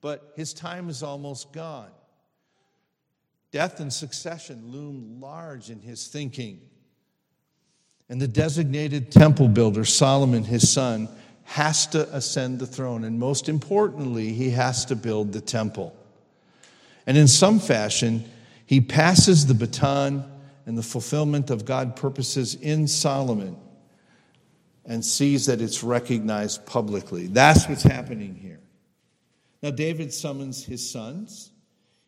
but his time is almost gone. Death and succession loom large in his thinking. And the designated temple builder, Solomon, his son, has to ascend the throne. And most importantly, he has to build the temple. And in some fashion, he passes the baton and the fulfillment of God's purposes in Solomon and sees that it's recognized publicly. That's what's happening here. Now, David summons his sons,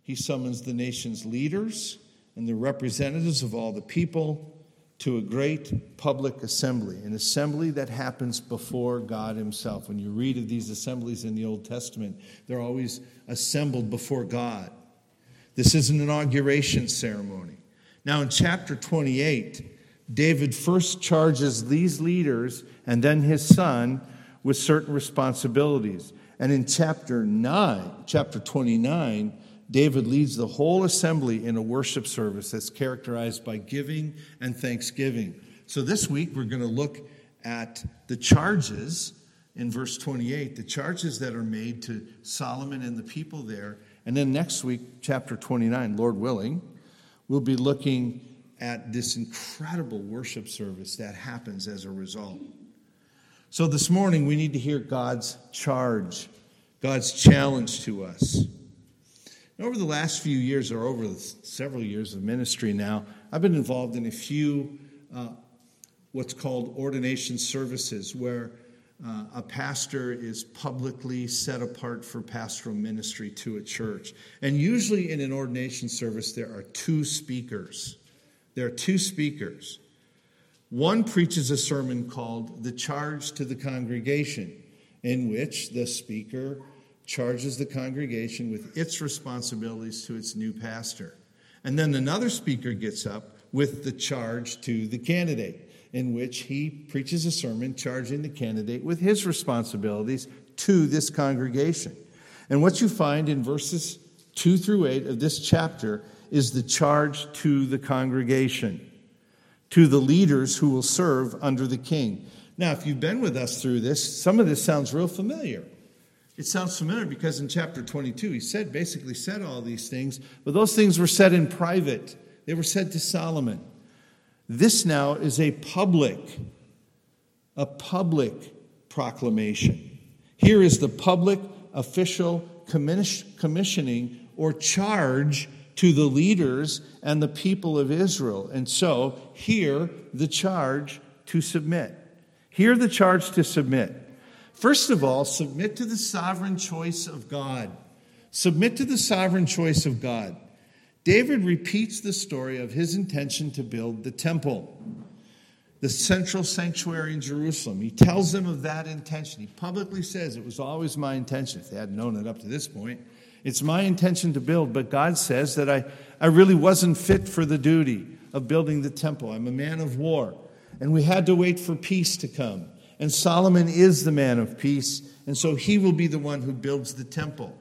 he summons the nation's leaders and the representatives of all the people to a great public assembly, an assembly that happens before God Himself. When you read of these assemblies in the Old Testament, they're always assembled before God. This is an inauguration ceremony. Now, in chapter 28, David first charges these leaders and then his son with certain responsibilities. And in chapter 9, chapter 29, David leads the whole assembly in a worship service that's characterized by giving and thanksgiving. So this week we're going to look at the charges in verse 28, the charges that are made to Solomon and the people there. And then next week, chapter 29, Lord willing, we'll be looking at this incredible worship service that happens as a result. So this morning, we need to hear God's charge, God's challenge to us. And over the last few years, or over several years of ministry now, I've been involved in a few uh, what's called ordination services, where uh, a pastor is publicly set apart for pastoral ministry to a church. And usually in an ordination service, there are two speakers. There are two speakers. One preaches a sermon called The Charge to the Congregation, in which the speaker charges the congregation with its responsibilities to its new pastor. And then another speaker gets up with the charge to the candidate, in which he preaches a sermon charging the candidate with his responsibilities to this congregation. And what you find in verses 2 through 8 of this chapter is the charge to the congregation, to the leaders who will serve under the king. Now, if you've been with us through this, some of this sounds real familiar. It sounds familiar because in chapter 22, he said, basically said all these things, but those things were said in private. They were said to Solomon. This now is a public, a public proclamation. Here is the public official commissioning or charge to the leaders and the people of Israel. And so, hear the charge to submit. Hear the charge to submit. First of all, submit to the sovereign choice of God. Submit to the sovereign choice of God. David repeats the story of his intention to build the temple, the central sanctuary in Jerusalem. He tells them of that intention. He publicly says, It was always my intention, if they hadn't known it up to this point. It's my intention to build, but God says that I, I really wasn't fit for the duty of building the temple. I'm a man of war. And we had to wait for peace to come. And Solomon is the man of peace, and so he will be the one who builds the temple.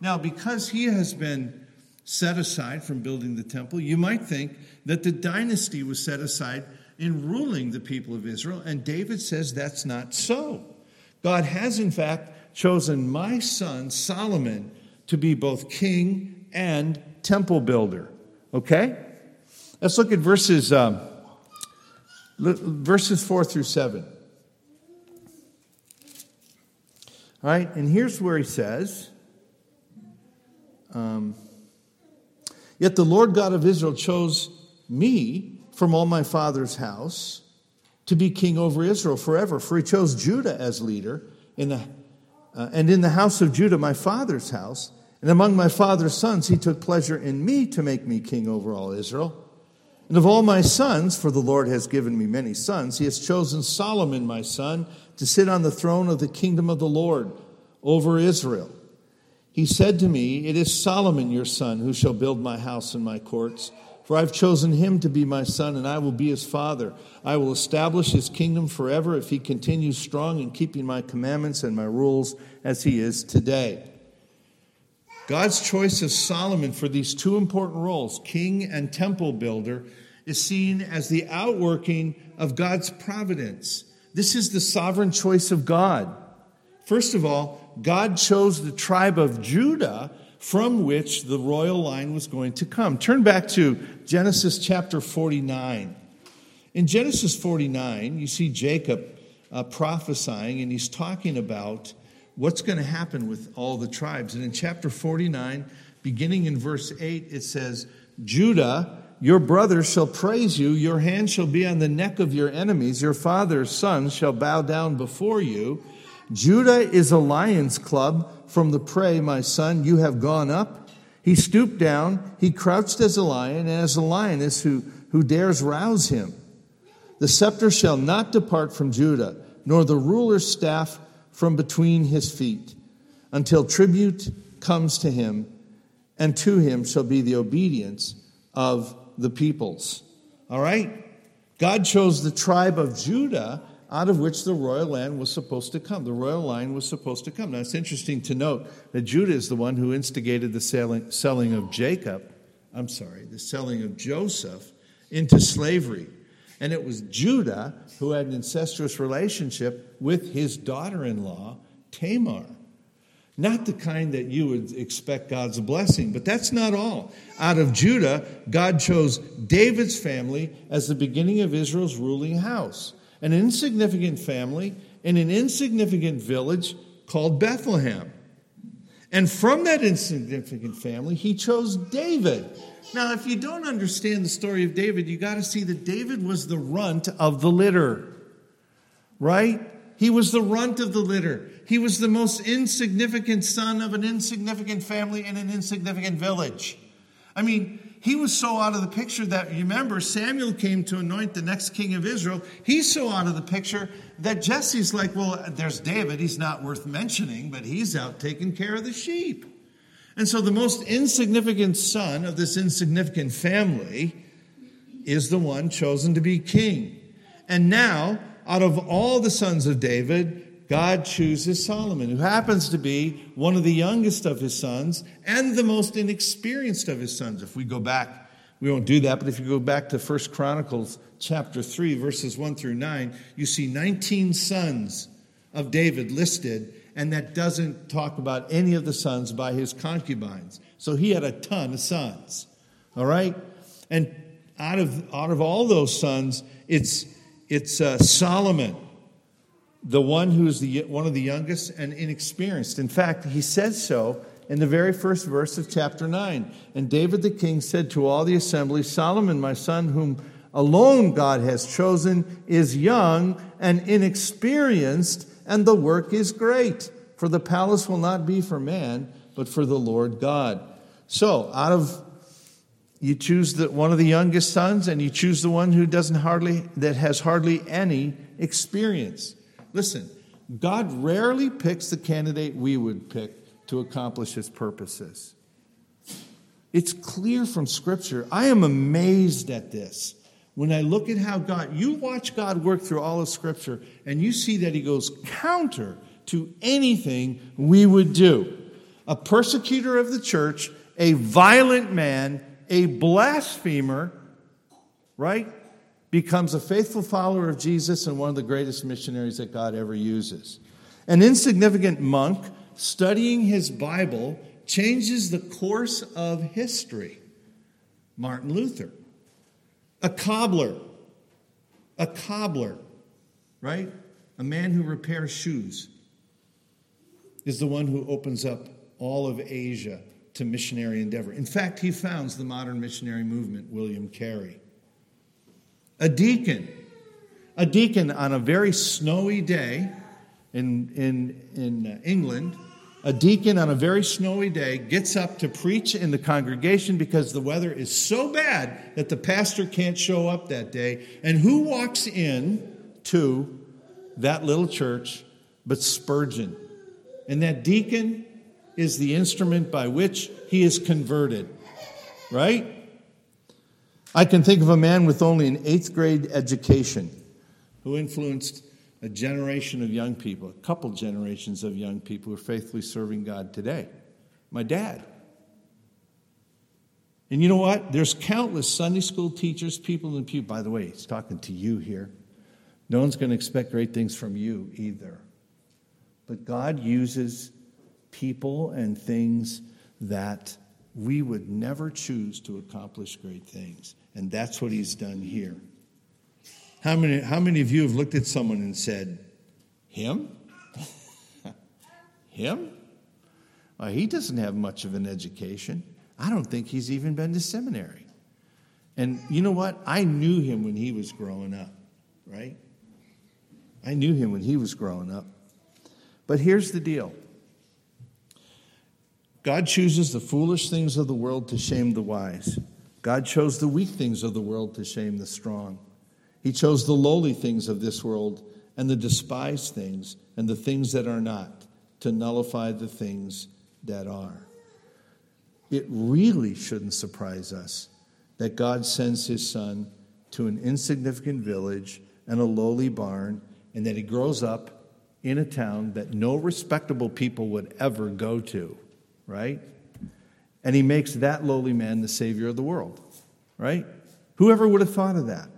Now, because he has been set aside from building the temple, you might think that the dynasty was set aside in ruling the people of Israel, and David says that's not so. God has, in fact, chosen my son Solomon to be both king and temple builder. Okay? Let's look at verses, um, verses 4 through 7. All right, and here's where he says, um, Yet the Lord God of Israel chose me from all my father's house to be king over Israel forever, for he chose Judah as leader in the uh, and in the house of Judah, my father's house, and among my father's sons, he took pleasure in me to make me king over all Israel. And of all my sons, for the Lord has given me many sons, he has chosen Solomon, my son, to sit on the throne of the kingdom of the Lord over Israel. He said to me, It is Solomon, your son, who shall build my house and my courts. For I've chosen him to be my son, and I will be his father. I will establish his kingdom forever if he continues strong in keeping my commandments and my rules as he is today. God's choice of Solomon for these two important roles, king and temple builder, is seen as the outworking of God's providence. This is the sovereign choice of God. First of all, God chose the tribe of Judah from which the royal line was going to come. Turn back to Genesis chapter 49. In Genesis 49, you see Jacob uh, prophesying, and he's talking about what's going to happen with all the tribes. And in chapter 49, beginning in verse 8, it says, Judah, your brother shall praise you, your hand shall be on the neck of your enemies, your father's sons shall bow down before you. Judah is a lion's club from the prey, my son, you have gone up. He stooped down, he crouched as a lion, and as a lioness who, who dares rouse him. The scepter shall not depart from Judah, nor the ruler's staff from between his feet, until tribute comes to him, and to him shall be the obedience of the peoples. All right? God chose the tribe of Judah out of which the royal land was supposed to come. The royal line was supposed to come. Now, it's interesting to note that Judah is the one who instigated the selling, selling of Jacob, I'm sorry, the selling of Joseph into slavery. And it was Judah who had an incestuous relationship with his daughter in law, Tamar. Not the kind that you would expect God's blessing, but that's not all. Out of Judah, God chose David's family as the beginning of Israel's ruling house an insignificant family in an insignificant village called Bethlehem. And from that insignificant family, he chose David. Now, if you don't understand the story of David, you got to see that David was the runt of the litter, right? He was the runt of the litter. He was the most insignificant son of an insignificant family in an insignificant village. I mean, he was so out of the picture that you remember Samuel came to anoint the next king of Israel. He's so out of the picture that Jesse's like, well, there's David. He's not worth mentioning, but he's out taking care of the sheep. And so the most insignificant son of this insignificant family is the one chosen to be king. And now, out of all the sons of David, God chooses Solomon, who happens to be one of the youngest of his sons and the most inexperienced of his sons. If we go back, we won't do that, but if you go back to 1 Chronicles chapter 3, verses 1 through 9, you see 19 sons of David listed, and that doesn't talk about any of the sons by his concubines. So he had a ton of sons. All right? And out of, out of all those sons, it's, it's uh, Solomon the one who's the, one of the youngest and inexperienced. In fact, he says so in the very first verse of chapter 9. And David the king said to all the assembly, Solomon, my son, whom alone God has chosen, is young and inexperienced, and the work is great. For the palace will not be for man, but for the Lord God. So, out of you choose the, one of the youngest sons, and you choose the one who doesn't hardly that has hardly any experience. Listen, God rarely picks the candidate we would pick to accomplish his purposes. It's clear from Scripture. I am amazed at this. When I look at how God, you watch God work through all of Scripture, and you see that He goes counter to anything we would do. A persecutor of the church, a violent man, a blasphemer, right? Becomes a faithful follower of Jesus and one of the greatest missionaries that God ever uses. An insignificant monk studying his Bible changes the course of history. Martin Luther. A cobbler. A cobbler, right? A man who repairs shoes is the one who opens up all of Asia to missionary endeavor. In fact, he founds the modern missionary movement, William Carey. A deacon, a deacon on a very snowy day in, in, in England, a deacon on a very snowy day gets up to preach in the congregation because the weather is so bad that the pastor can't show up that day. And who walks in to that little church but Spurgeon? And that deacon is the instrument by which he is converted, right? I can think of a man with only an eighth grade education who influenced a generation of young people, a couple generations of young people who are faithfully serving God today. My dad. And you know what? There's countless Sunday school teachers, people in the pew. By the way, he's talking to you here. No one's going to expect great things from you either. But God uses people and things that we would never choose to accomplish great things. And that's what he's done here. How many, how many of you have looked at someone and said, Him? Him? Well, he doesn't have much of an education. I don't think he's even been to seminary. And you know what? I knew him when he was growing up, right? I knew him when he was growing up. But here's the deal God chooses the foolish things of the world to shame the wise. God chose the weak things of the world to shame the strong. He chose the lowly things of this world and the despised things and the things that are not to nullify the things that are. It really shouldn't surprise us that God sends his son to an insignificant village and a lowly barn, and that he grows up in a town that no respectable people would ever go to right? And he makes that lowly man the savior of the world, right? Whoever would have thought of that?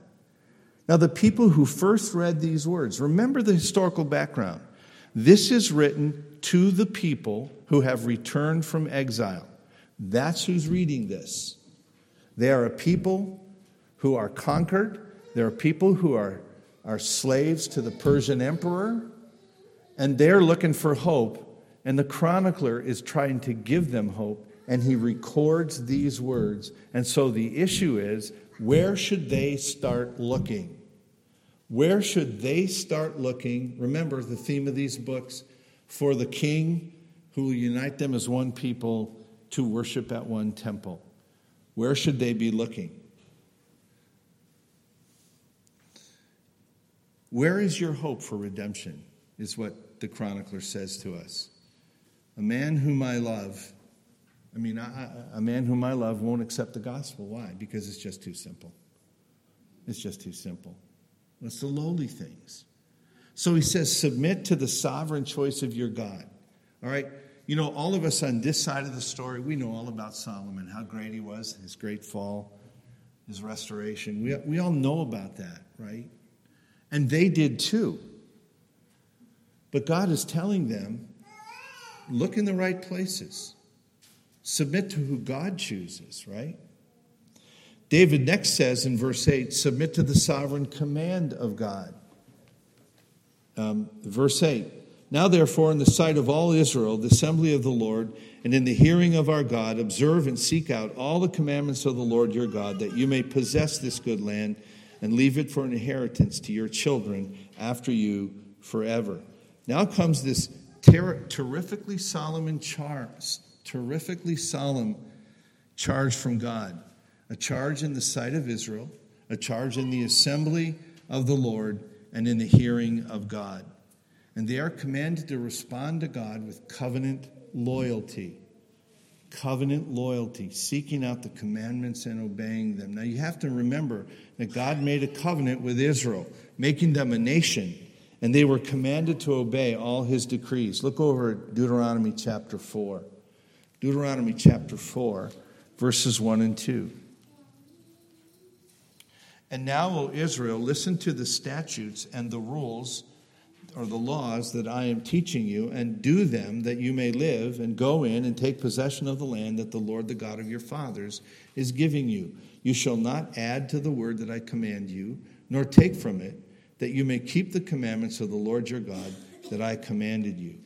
Now, the people who first read these words, remember the historical background. This is written to the people who have returned from exile. That's who's reading this. They are a people who are conquered, there are people who are, are slaves to the Persian emperor, and they're looking for hope and the chronicler is trying to give them hope, and he records these words. And so the issue is where should they start looking? Where should they start looking? Remember the theme of these books for the king who will unite them as one people to worship at one temple. Where should they be looking? Where is your hope for redemption? Is what the chronicler says to us. A man whom I love, I mean, a man whom I love won't accept the gospel. Why? Because it's just too simple. It's just too simple. It's the lowly things. So he says, submit to the sovereign choice of your God. All right? You know, all of us on this side of the story, we know all about Solomon, how great he was, his great fall, his restoration. We, we all know about that, right? And they did too. But God is telling them look in the right places. Submit to who God chooses, right? David next says in verse 8 submit to the sovereign command of God. Um, verse 8 Now, therefore, in the sight of all Israel, the assembly of the Lord, and in the hearing of our God, observe and seek out all the commandments of the Lord your God, that you may possess this good land and leave it for an inheritance to your children after you forever. Now comes this ter- terrifically solemn charge, terrifically solemn charge from God, a charge in the sight of Israel, a charge in the assembly of the Lord, and in the hearing of God. And they are commanded to respond to God with covenant loyalty. Covenant loyalty, seeking out the commandments and obeying them. Now you have to remember that God made a covenant with Israel, making them a nation and they were commanded to obey all his decrees. Look over at Deuteronomy chapter 4. Deuteronomy chapter 4, verses 1 and 2. And now, O Israel, listen to the statutes and the rules or the laws that I am teaching you, and do them that you may live and go in and take possession of the land that the Lord, the God of your fathers, is giving you. You shall not add to the word that I command you, nor take from it that you may keep the commandments of the Lord your God that I commanded you.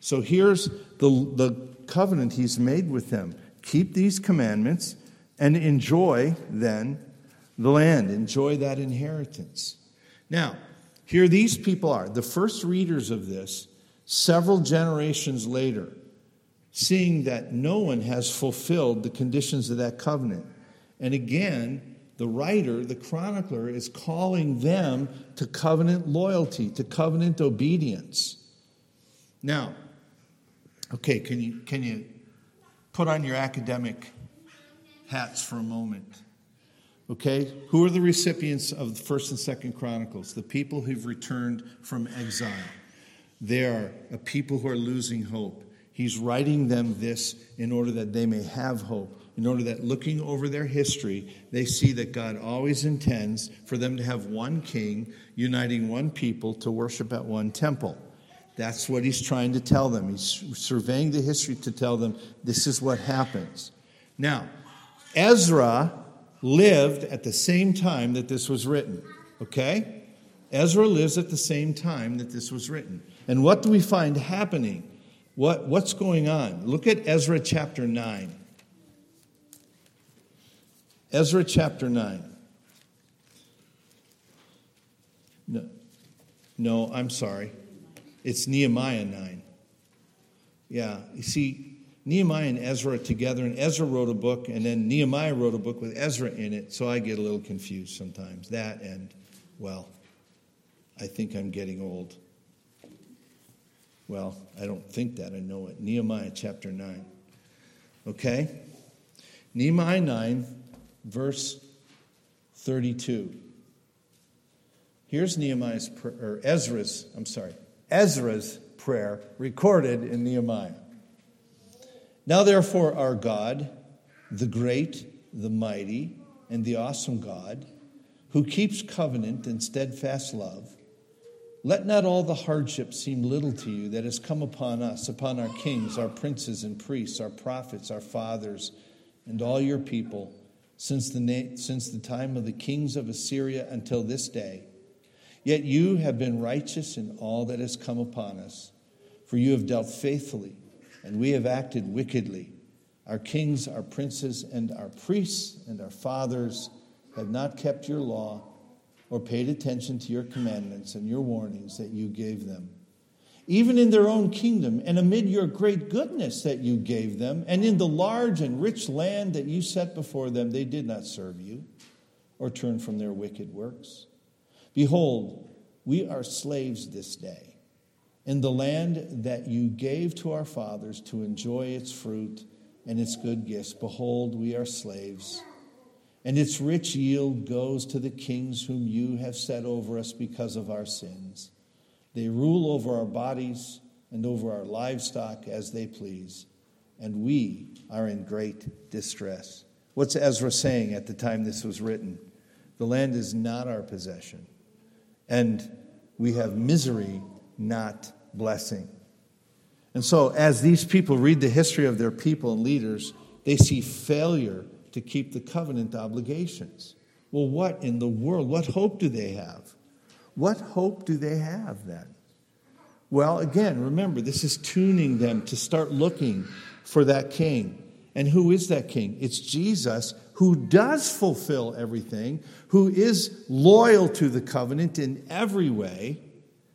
So here's the, the covenant he's made with them keep these commandments and enjoy then the land, enjoy that inheritance. Now, here these people are, the first readers of this, several generations later, seeing that no one has fulfilled the conditions of that covenant. And again, the writer, the chronicler, is calling them to covenant loyalty, to covenant obedience. Now, okay, can you, can you put on your academic hats for a moment? Okay, who are the recipients of the First and Second Chronicles? The people who've returned from exile. They are a people who are losing hope. He's writing them this in order that they may have hope in order that looking over their history, they see that God always intends for them to have one king, uniting one people to worship at one temple. That's what he's trying to tell them. He's surveying the history to tell them this is what happens. Now, Ezra lived at the same time that this was written, okay? Ezra lives at the same time that this was written. And what do we find happening? What, what's going on? Look at Ezra chapter 9. Ezra chapter 9. No, no I'm sorry. It's Nehemiah 9. Yeah, you see, Nehemiah and Ezra together, and Ezra wrote a book, and then Nehemiah wrote a book with Ezra in it, so I get a little confused sometimes. That and, well, I think I'm getting old. Well, I don't think that, I know it. Nehemiah chapter 9. Okay? Nehemiah 9, verse 32. Here's Nehemiah's, or Ezra's, I'm sorry, Ezra's prayer recorded in Nehemiah. Now, therefore, our God, the great, the mighty, and the awesome God, who keeps covenant and steadfast love, let not all the hardship seem little to you that has come upon us, upon our kings, our princes and priests, our prophets, our fathers, and all your people, since the, na- since the time of the kings of Assyria until this day Yet you have been righteous in all that has come upon us, for you have dealt faithfully, and we have acted wickedly. Our kings, our princes, and our priests and our fathers have not kept your law or paid attention to your commandments and your warnings that you gave them. Even in their own kingdom, and amid your great goodness that you gave them, and in the large and rich land that you set before them, they did not serve you or turn from their wicked works. Behold, we are slaves this day in the land that you gave to our fathers to enjoy its fruit and its good gifts. Behold, we are slaves. And its rich yield goes to the kings whom you have set over us because of our sins. They rule over our bodies and over our livestock as they please, and we are in great distress. What's Ezra saying at the time this was written? The land is not our possession and we have misery, not blessing. And so, as these people read the history of their people and leaders, they see failure to keep the covenant obligations. Well, what in the world? What hope do they have? What hope do they have then? Well, again, remember, this is tuning them to start looking for that king. And who is that king? It's Jesus who does fulfill everything, who is loyal to the covenant in every way,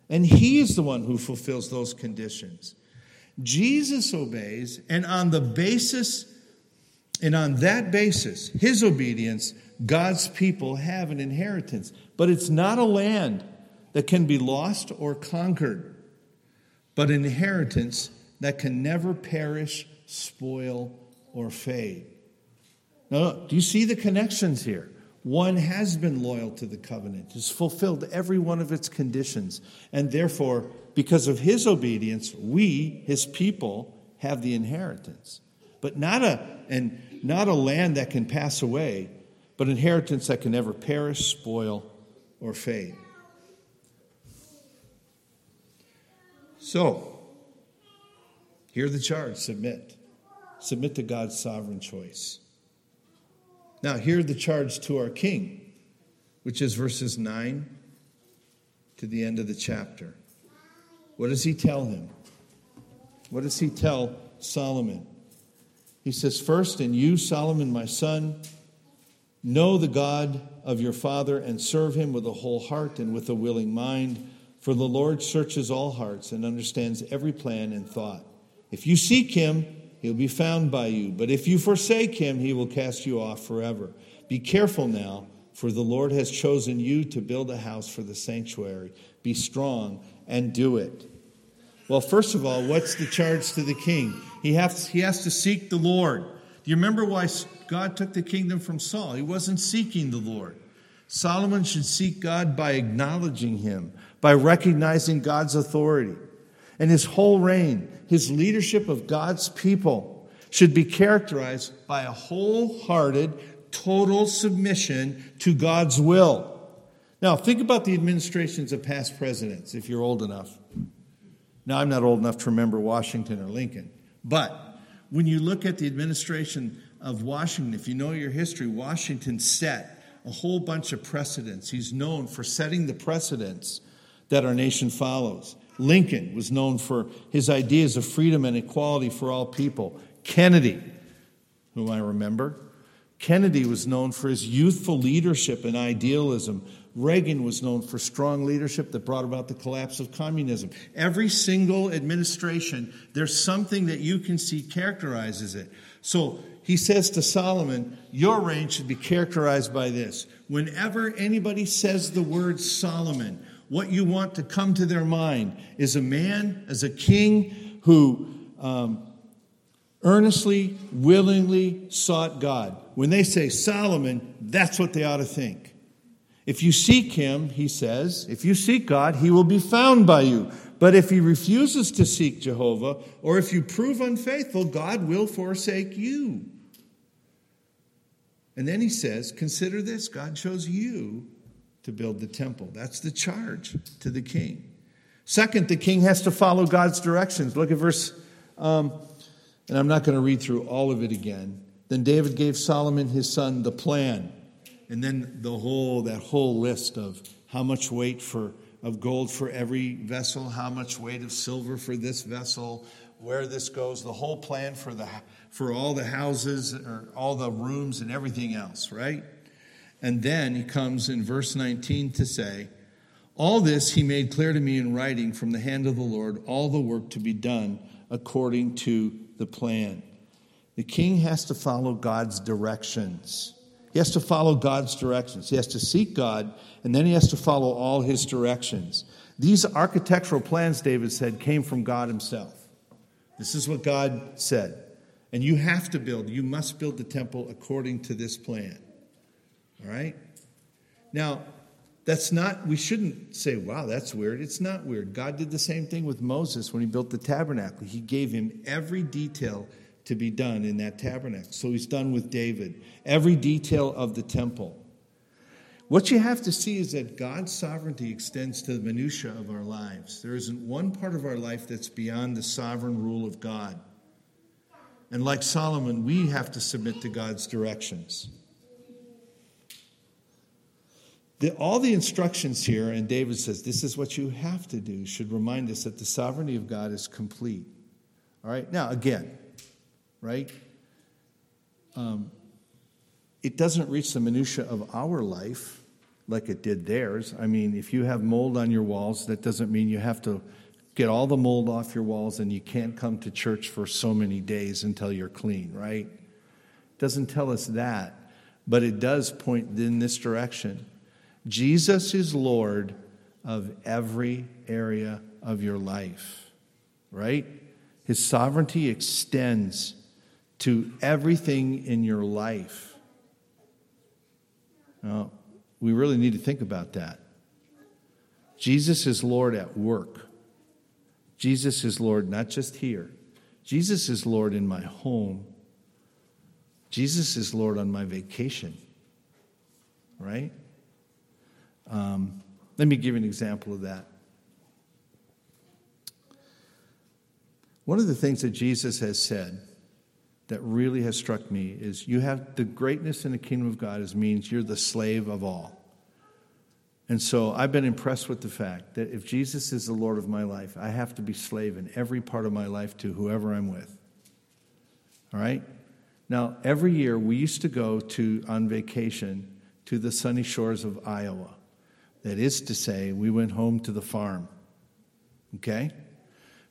and he is the one who fulfills those conditions. Jesus obeys, and on the basis, and on that basis, his obedience, God's people have an inheritance. But it's not a land that can be lost or conquered, but inheritance that can never perish, spoil, or fade. Now, do you see the connections here? One has been loyal to the covenant, has fulfilled every one of its conditions, and therefore, because of his obedience, we, his people, have the inheritance. But not a, and not a land that can pass away, but inheritance that can never perish, spoil, or fade. So, hear the charge submit. Submit to God's sovereign choice. Now, hear the charge to our king, which is verses 9 to the end of the chapter. What does he tell him? What does he tell Solomon? He says, First, and you, Solomon, my son, know the God of your father and serve him with a whole heart and with a willing mind, for the Lord searches all hearts and understands every plan and thought. If you seek him, He'll be found by you. But if you forsake him, he will cast you off forever. Be careful now, for the Lord has chosen you to build a house for the sanctuary. Be strong and do it. Well, first of all, what's the charge to the king? He has, he has to seek the Lord. Do you remember why God took the kingdom from Saul? He wasn't seeking the Lord. Solomon should seek God by acknowledging him, by recognizing God's authority and his whole reign, his leadership of God's people, should be characterized by a wholehearted, total submission to God's will. Now, think about the administrations of past presidents, if you're old enough. Now, I'm not old enough to remember Washington or Lincoln, but when you look at the administration of Washington, if you know your history, Washington set a whole bunch of precedents. He's known for setting the precedents that our nation follows. Lincoln was known for his ideas of freedom and equality for all people. Kennedy, whom I remember, Kennedy was known for his youthful leadership and idealism. Reagan was known for strong leadership that brought about the collapse of communism. Every single administration, there's something that you can see characterizes it. So he says to Solomon, Your reign should be characterized by this. Whenever anybody says the word Solomon, what you want to come to their mind is a man, as a king, who um, earnestly, willingly sought God. When they say Solomon, that's what they ought to think. If you seek him, he says, if you seek God, he will be found by you. But if he refuses to seek Jehovah, or if you prove unfaithful, God will forsake you. And then he says, Consider this God chose you to build the temple. That's the charge to the king. Second, the king has to follow God's directions. Look at verse, um, and I'm not going to read through all of it again. Then David gave Solomon his son the plan, and then the whole that whole list of how much weight for of gold for every vessel, how much weight of silver for this vessel, where this goes, the whole plan for the for all the houses or all the rooms and everything else, right? And then he comes in verse 19 to say, All this he made clear to me in writing from the hand of the Lord, all the work to be done according to the plan. The king has to follow God's directions. He has to follow God's directions. He has to seek God, and then he has to follow all his directions. These architectural plans, David said, came from God himself. This is what God said. And you have to build, you must build the temple according to this plan. All right? Now, that's not, we shouldn't say, wow, that's weird. It's not weird. God did the same thing with Moses when he built the tabernacle. He gave him every detail to be done in that tabernacle. So he's done with David, every detail of the temple. What you have to see is that God's sovereignty extends to the minutiae of our lives. There isn't one part of our life that's beyond the sovereign rule of God. And like Solomon, we have to submit to God's directions. The, all the instructions here, and David says, this is what you have to do, should remind us that the sovereignty of God is complete. All right? Now, again, right? Um, it doesn't reach the minutia of our life like it did theirs. I mean, if you have mold on your walls, that doesn't mean you have to get all the mold off your walls and you can't come to church for so many days until you're clean, right? It doesn't tell us that, but it does point in this direction. Jesus is Lord of every area of your life, right? His sovereignty extends to everything in your life. Now, we really need to think about that. Jesus is Lord at work. Jesus is Lord not just here. Jesus is Lord in my home. Jesus is Lord on my vacation. Right? Um, let me give you an example of that. One of the things that Jesus has said that really has struck me is you have the greatness in the kingdom of God is means you're the slave of all. And so I've been impressed with the fact that if Jesus is the Lord of my life, I have to be slave in every part of my life to whoever I'm with. All right? Now, every year we used to go to on vacation to the sunny shores of Iowa. That is to say, we went home to the farm. Okay?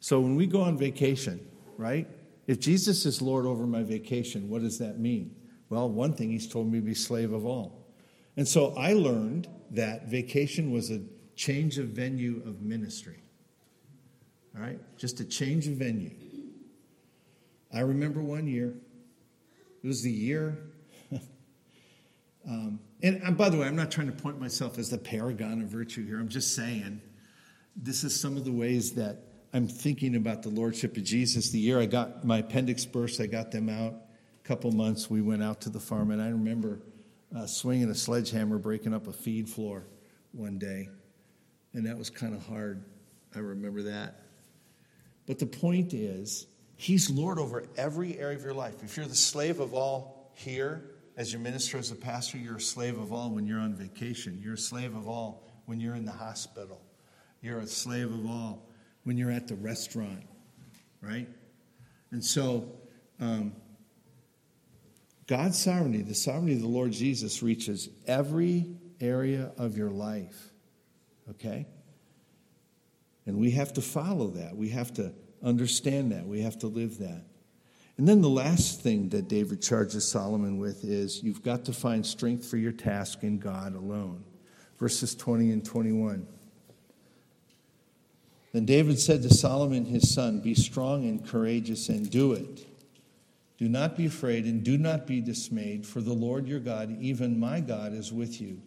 So when we go on vacation, right? If Jesus is Lord over my vacation, what does that mean? Well, one thing he's told me to be slave of all. And so I learned that vacation was a change of venue of ministry. All right? Just a change of venue. I remember one year, it was the year. Um, and, and by the way, I'm not trying to point myself as the paragon of virtue here. I'm just saying this is some of the ways that I'm thinking about the Lordship of Jesus. The year I got my appendix burst, I got them out. A couple months, we went out to the farm, and I remember uh, swinging a sledgehammer, breaking up a feed floor one day. And that was kind of hard. I remember that. But the point is, He's Lord over every area of your life. If you're the slave of all here, as your minister, as a pastor, you're a slave of all when you're on vacation. You're a slave of all when you're in the hospital. You're a slave of all when you're at the restaurant, right? And so, um, God's sovereignty, the sovereignty of the Lord Jesus, reaches every area of your life, okay? And we have to follow that. We have to understand that. We have to live that. And then the last thing that David charges Solomon with is you've got to find strength for your task in God alone. Verses 20 and 21. Then David said to Solomon his son, Be strong and courageous and do it. Do not be afraid and do not be dismayed, for the Lord your God, even my God, is with you.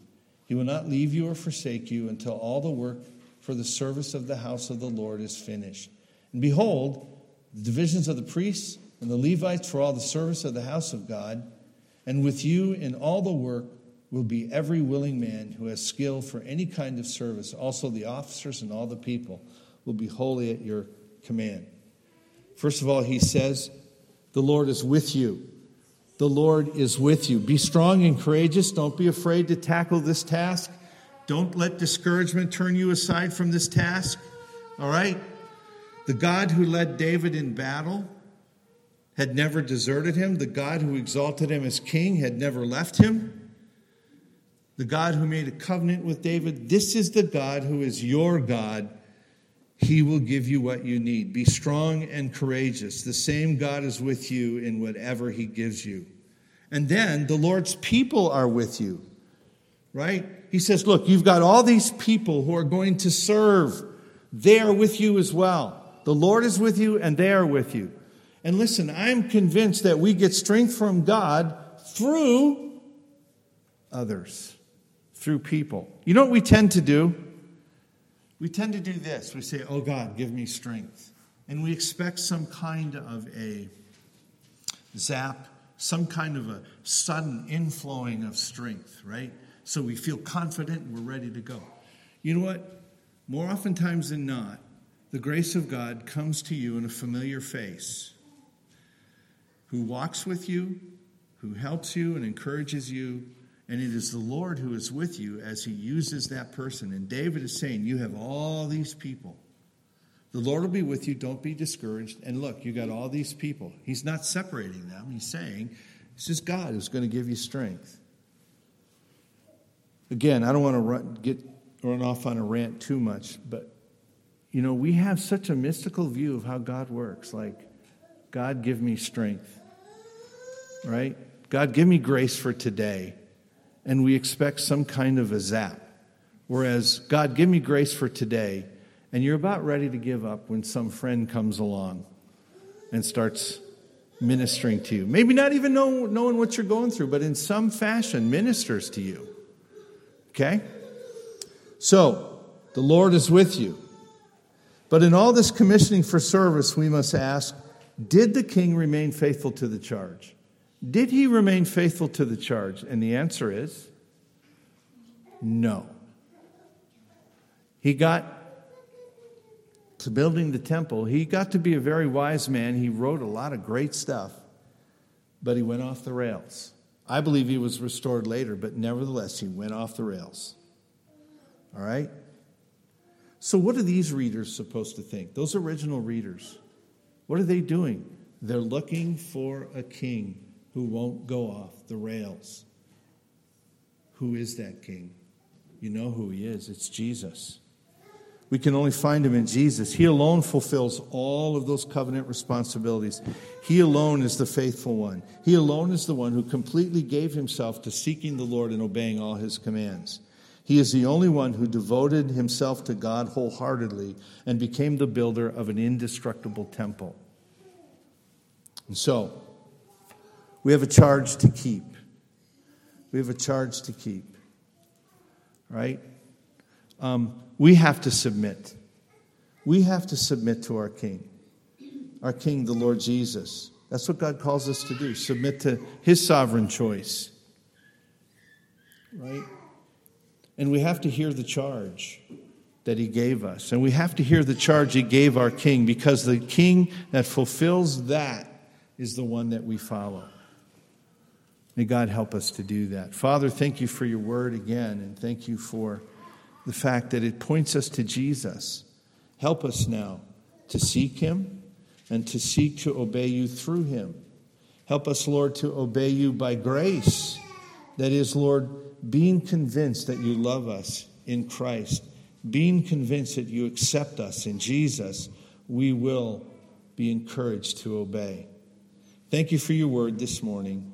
He will not leave you or forsake you until all the work for the service of the house of the Lord is finished. And behold, the divisions of the priests and the Levites for all the service of the house of God, and with you in all the work will be every willing man who has skill for any kind of service. Also, the officers and all the people will be wholly at your command. First of all, he says, The Lord is with you. The Lord is with you. Be strong and courageous. Don't be afraid to tackle this task. Don't let discouragement turn you aside from this task. All right? The God who led David in battle had never deserted him. The God who exalted him as king had never left him. The God who made a covenant with David, this is the God who is your God. He will give you what you need. Be strong and courageous. The same God is with you in whatever he gives you. And then the Lord's people are with you, right? He says, Look, you've got all these people who are going to serve. They are with you as well. The Lord is with you, and they are with you. And listen, I'm convinced that we get strength from God through others, through people. You know what we tend to do? We tend to do this. We say, Oh God, give me strength. And we expect some kind of a zap, some kind of a sudden inflowing of strength, right? So we feel confident and we're ready to go. You know what? More oftentimes than not, the grace of God comes to you in a familiar face who walks with you, who helps you and encourages you. And it is the Lord who is with you as he uses that person. And David is saying, You have all these people. The Lord will be with you. Don't be discouraged. And look, you got all these people. He's not separating them. He's saying, It's just God who's going to give you strength. Again, I don't want to run, get run off on a rant too much, but you know, we have such a mystical view of how God works. Like, God, give me strength, right? God, give me grace for today. And we expect some kind of a zap. Whereas, God, give me grace for today. And you're about ready to give up when some friend comes along and starts ministering to you. Maybe not even know, knowing what you're going through, but in some fashion ministers to you. Okay? So, the Lord is with you. But in all this commissioning for service, we must ask did the king remain faithful to the charge? Did he remain faithful to the charge? And the answer is no. He got to building the temple. He got to be a very wise man. He wrote a lot of great stuff, but he went off the rails. I believe he was restored later, but nevertheless, he went off the rails. All right? So, what are these readers supposed to think? Those original readers. What are they doing? They're looking for a king who won't go off the rails. Who is that king? You know who he is. It's Jesus. We can only find him in Jesus. He alone fulfills all of those covenant responsibilities. He alone is the faithful one. He alone is the one who completely gave himself to seeking the Lord and obeying all his commands. He is the only one who devoted himself to God wholeheartedly and became the builder of an indestructible temple. And so, we have a charge to keep. We have a charge to keep. Right? Um, we have to submit. We have to submit to our King, our King, the Lord Jesus. That's what God calls us to do submit to His sovereign choice. Right? And we have to hear the charge. that he gave us. And we have to hear the charge he gave our king because the king that fulfills that is the one that we follow. May God help us to do that. Father, thank you for your word again, and thank you for the fact that it points us to Jesus. Help us now to seek him and to seek to obey you through him. Help us, Lord, to obey you by grace. That is, Lord, being convinced that you love us in Christ, being convinced that you accept us in Jesus, we will be encouraged to obey. Thank you for your word this morning.